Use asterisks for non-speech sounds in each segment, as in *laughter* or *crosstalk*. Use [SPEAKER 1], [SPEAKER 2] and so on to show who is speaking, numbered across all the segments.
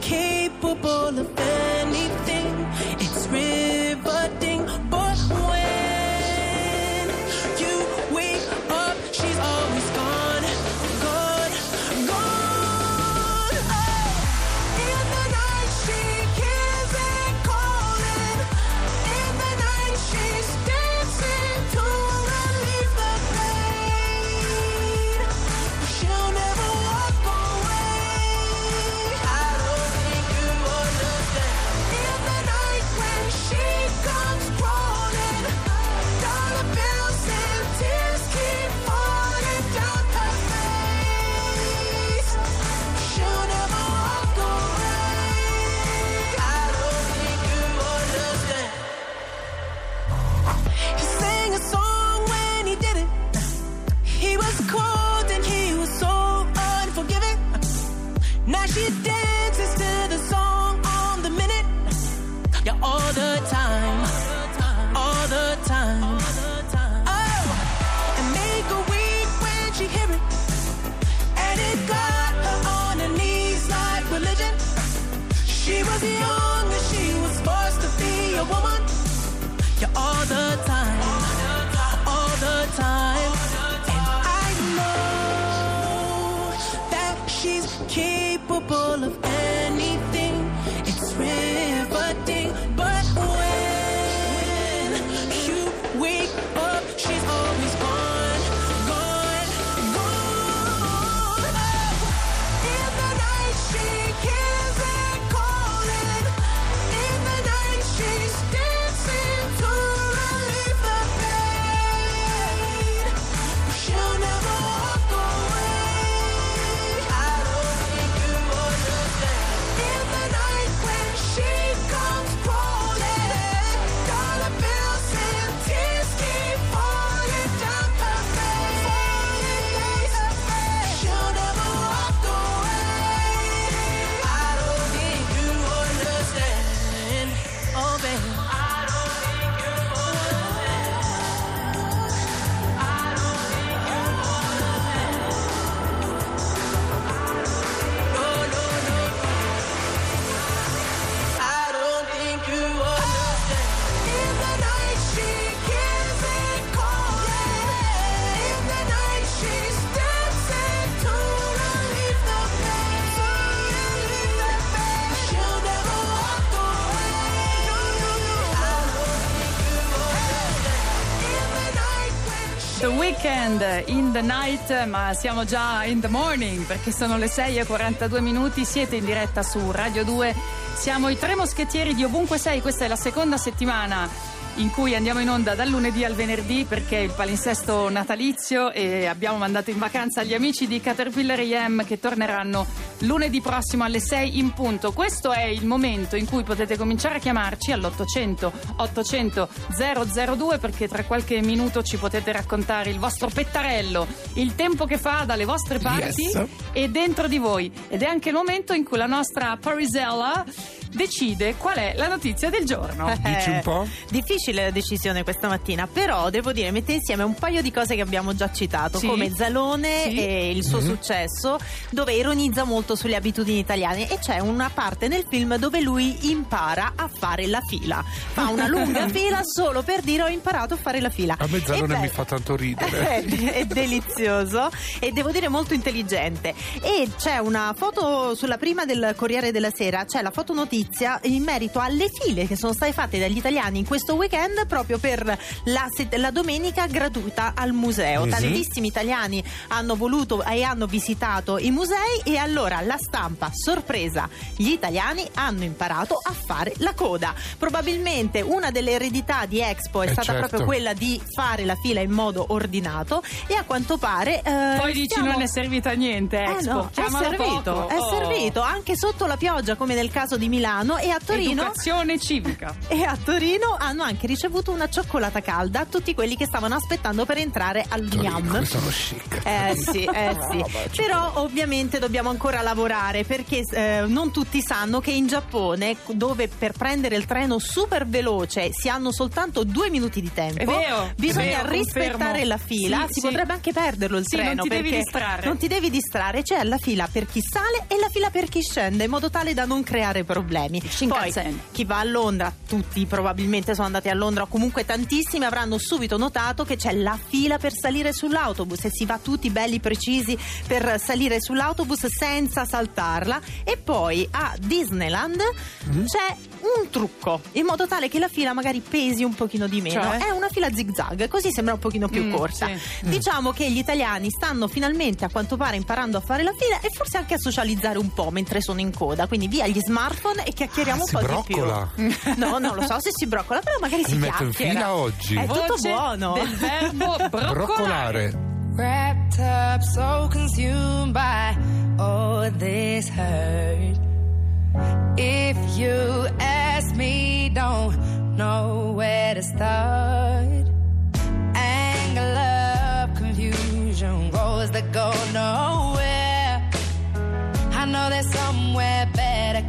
[SPEAKER 1] capable of anything.
[SPEAKER 2] Weekend in the night, ma siamo già in the morning perché sono le 6 e 42 minuti. Siete in diretta su Radio 2. Siamo i tre moschettieri di ovunque sei. Questa è la seconda settimana in cui andiamo in onda dal lunedì al venerdì perché è il palinsesto natalizio e abbiamo mandato in vacanza gli amici di Caterpillar AM che torneranno lunedì prossimo alle 6 in punto. Questo è il momento in cui potete cominciare a chiamarci all'800 800 002 perché tra qualche minuto ci potete raccontare il vostro pettarello, il tempo che fa dalle vostre parti yes. e dentro di voi. Ed è anche il momento in cui la nostra Parisella decide qual è la notizia del giorno.
[SPEAKER 3] Dici un po'?
[SPEAKER 4] Difficile la decisione questa mattina, però devo dire, mette insieme un paio di cose che abbiamo già citato, sì. come Zalone sì. e il suo mm-hmm. successo, dove ironizza molto sulle abitudini italiane e c'è una parte nel film dove lui impara a fare la fila. Fa una lunga *laughs* fila solo per dire ho imparato a fare la fila.
[SPEAKER 3] A me Zalone beh, mi fa tanto ridere.
[SPEAKER 4] È, *laughs* è delizioso e devo dire molto intelligente. E c'è una foto sulla prima del Corriere della Sera, c'è la fotonotizia notizia in merito alle file che sono state fatte dagli italiani in questo weekend proprio per la, la domenica gratuita al museo. Mm-hmm. Tantissimi italiani hanno voluto e hanno visitato i musei e allora la stampa, sorpresa, gli italiani hanno imparato a fare la coda. Probabilmente una delle eredità di Expo è
[SPEAKER 3] eh
[SPEAKER 4] stata
[SPEAKER 3] certo.
[SPEAKER 4] proprio quella di fare la fila in modo ordinato e a quanto pare...
[SPEAKER 2] Eh, Poi dici stiamo... non è servita a niente Expo. Eh no,
[SPEAKER 4] è servito,
[SPEAKER 2] poco.
[SPEAKER 4] è oh. servito anche sotto la pioggia come nel caso di Milano e a Torino...
[SPEAKER 2] Educazione civica. *laughs*
[SPEAKER 4] E a Torino hanno anche ricevuto una cioccolata calda a tutti quelli che stavano aspettando per entrare al
[SPEAKER 3] Torino,
[SPEAKER 4] Gnam.
[SPEAKER 3] Sono chic.
[SPEAKER 4] Eh sì, eh sì. Però ovviamente dobbiamo ancora lavorare perché eh, non tutti sanno che in Giappone, dove per prendere il treno super veloce si hanno soltanto due minuti di tempo,
[SPEAKER 2] è vero,
[SPEAKER 4] bisogna
[SPEAKER 2] è vero,
[SPEAKER 4] rispettare
[SPEAKER 2] confermo.
[SPEAKER 4] la fila.
[SPEAKER 2] Sì,
[SPEAKER 4] si
[SPEAKER 2] sì.
[SPEAKER 4] potrebbe anche perderlo il
[SPEAKER 2] sì,
[SPEAKER 4] treno
[SPEAKER 2] non ti
[SPEAKER 4] perché
[SPEAKER 2] devi distrarre.
[SPEAKER 4] non ti devi distrarre. C'è la fila per chi sale e la fila per chi scende, in modo tale da non creare problemi. Poi chi va a Londra, tutti probabilmente sono andati a Londra, o comunque tantissimi avranno subito notato che c'è la fila per salire sull'autobus e si va tutti belli precisi per salire sull'autobus senza saltarla. E poi a Disneyland mm. c'è un trucco in modo tale che la fila magari pesi un pochino di meno.
[SPEAKER 2] Cioè?
[SPEAKER 4] È una fila zig zag, così sembra un pochino più
[SPEAKER 2] Mm,
[SPEAKER 4] corta.
[SPEAKER 2] sì.
[SPEAKER 4] Diciamo che gli italiani stanno finalmente a quanto pare imparando a fare la fila e forse anche a socializzare un po' mentre sono in coda. Quindi via gli smartphone e chiacchieriamo
[SPEAKER 3] Ah, si
[SPEAKER 4] un po'
[SPEAKER 3] broccola.
[SPEAKER 4] di più. *laughs* No, non lo so se si broccola, però magari si
[SPEAKER 3] Mi metto in fila oggi.
[SPEAKER 4] È tutto
[SPEAKER 2] Voce
[SPEAKER 4] buono.
[SPEAKER 2] del verbo *laughs* broccolare.
[SPEAKER 3] Broccolare.
[SPEAKER 5] Wrapped up, so consumed by all this hurt. If you ask me, don't know where to start. Anger, love, confusion, roads that go nowhere. I know there's somewhere better,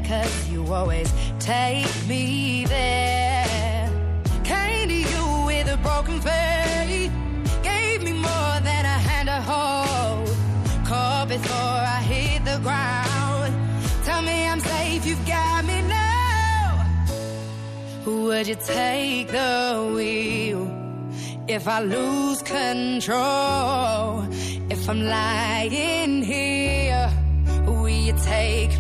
[SPEAKER 5] cause you always take me there. Came to you with a broken faith, gave me more than a hand to hold. Caught before I hit the ground. Tell me I'm safe, you've got me now. Would you take the wheel if I lose control? If I'm lying here, will you take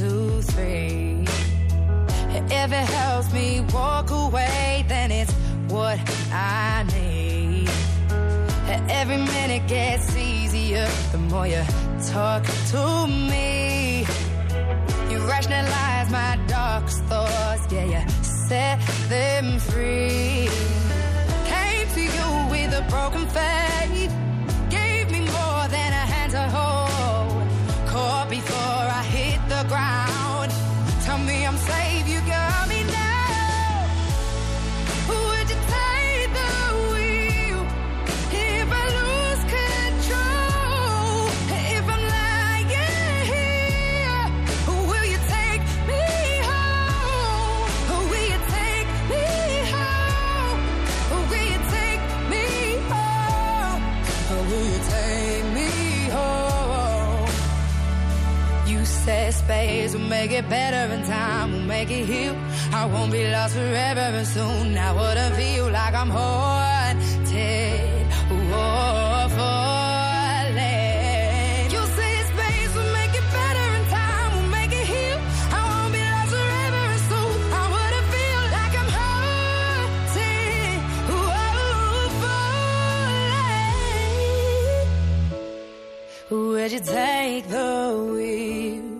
[SPEAKER 5] two, three. If it helps me walk away, then it's what I need. Every minute gets easier the more you talk to me. You rationalize my darkest thoughts, yeah, you set them free. Came to you with a broken faith, make it better in time will make it heal. I won't be lost forever and soon. I wouldn't feel like I'm haunted or falling. You said space will make it better and time will make it heal. I won't be lost forever and soon. I wouldn't feel like I'm haunted or falling. Would you take the wheel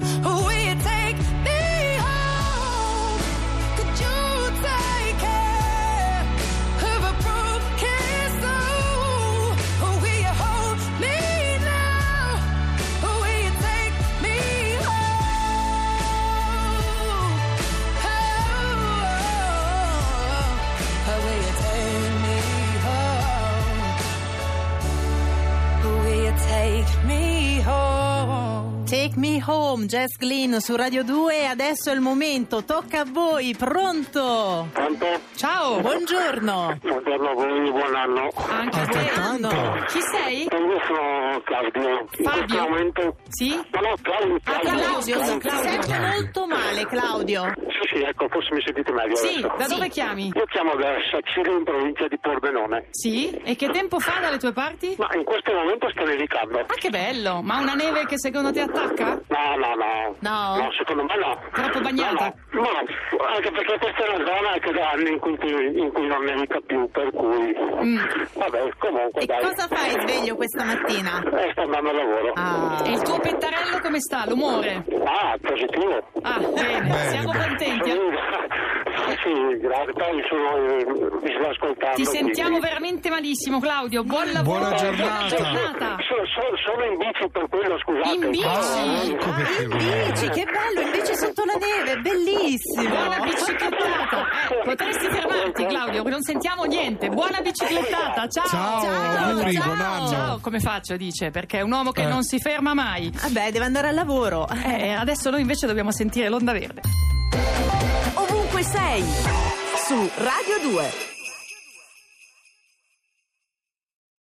[SPEAKER 5] Home,
[SPEAKER 4] Jess Glynn su Radio 2. Adesso è il momento, tocca a voi. Pronto?
[SPEAKER 6] Pronto?
[SPEAKER 2] Ciao!
[SPEAKER 6] Buongiorno. Buongiorno a voi, buon anno.
[SPEAKER 2] Anche a te.
[SPEAKER 3] Altrettanto.
[SPEAKER 2] Chi sei?
[SPEAKER 6] Io sono Claudio. In
[SPEAKER 2] Fabio?
[SPEAKER 6] questo momento...
[SPEAKER 2] Sì?
[SPEAKER 6] No, no, Claudio.
[SPEAKER 4] Ah,
[SPEAKER 6] Claudio.
[SPEAKER 4] Claudio,
[SPEAKER 2] Claudio.
[SPEAKER 4] sente molto male, Claudio.
[SPEAKER 6] Sì, sì, ecco, forse mi sentite meglio
[SPEAKER 2] Sì,
[SPEAKER 6] adesso.
[SPEAKER 2] da dove chiami?
[SPEAKER 6] Io chiamo da Sacile in provincia di Pordenone.
[SPEAKER 2] Sì? E che tempo fa dalle tue parti?
[SPEAKER 6] Ma in questo momento sta nevicando.
[SPEAKER 2] Ah, che bello! Ma una neve che secondo te attacca?
[SPEAKER 6] No, no, no.
[SPEAKER 4] No?
[SPEAKER 6] No, secondo me no.
[SPEAKER 2] Troppo bagnata?
[SPEAKER 6] No, no. No, anche perché questa è una zona che da anni in cui, in cui non nevica più, per cui...
[SPEAKER 2] Mm.
[SPEAKER 6] Vabbè, comunque,
[SPEAKER 4] E
[SPEAKER 6] dai.
[SPEAKER 4] cosa fai sveglio questa mattina?
[SPEAKER 6] Eh, sto andando al lavoro.
[SPEAKER 4] Ah.
[SPEAKER 2] E il tuo pettarello come sta? L'umore?
[SPEAKER 6] Ah, positivo.
[SPEAKER 2] Ah, bene,
[SPEAKER 3] Bene,
[SPEAKER 2] siamo contenti.
[SPEAKER 6] Sì, sì, grazie. Poi sono, eh, mi sto ascoltando.
[SPEAKER 2] Ti sentiamo
[SPEAKER 6] quindi-
[SPEAKER 2] veramente malissimo, Claudio. Buon lavoro.
[SPEAKER 3] Buona giornata.
[SPEAKER 2] giornata.
[SPEAKER 6] So- so- sono in bici per quello, scusate.
[SPEAKER 2] In bici?
[SPEAKER 3] Ah, ecco
[SPEAKER 4] Ah, in bici, che bello, in bici sotto la neve, bellissimo.
[SPEAKER 2] Buona biciclettata. Eh, potresti fermarti, Claudio, non sentiamo niente. Buona biciclettata. Ciao.
[SPEAKER 3] Ciao,
[SPEAKER 4] Ciao, ciao.
[SPEAKER 3] buon anno.
[SPEAKER 2] Ciao, come faccio? Dice, perché è un uomo che
[SPEAKER 3] Eh.
[SPEAKER 2] non si ferma mai.
[SPEAKER 4] Vabbè, deve andare al lavoro.
[SPEAKER 2] Eh, adesso noi invece dobbiamo sentire l'onda verde.
[SPEAKER 1] Ovunque sei su Radio 2.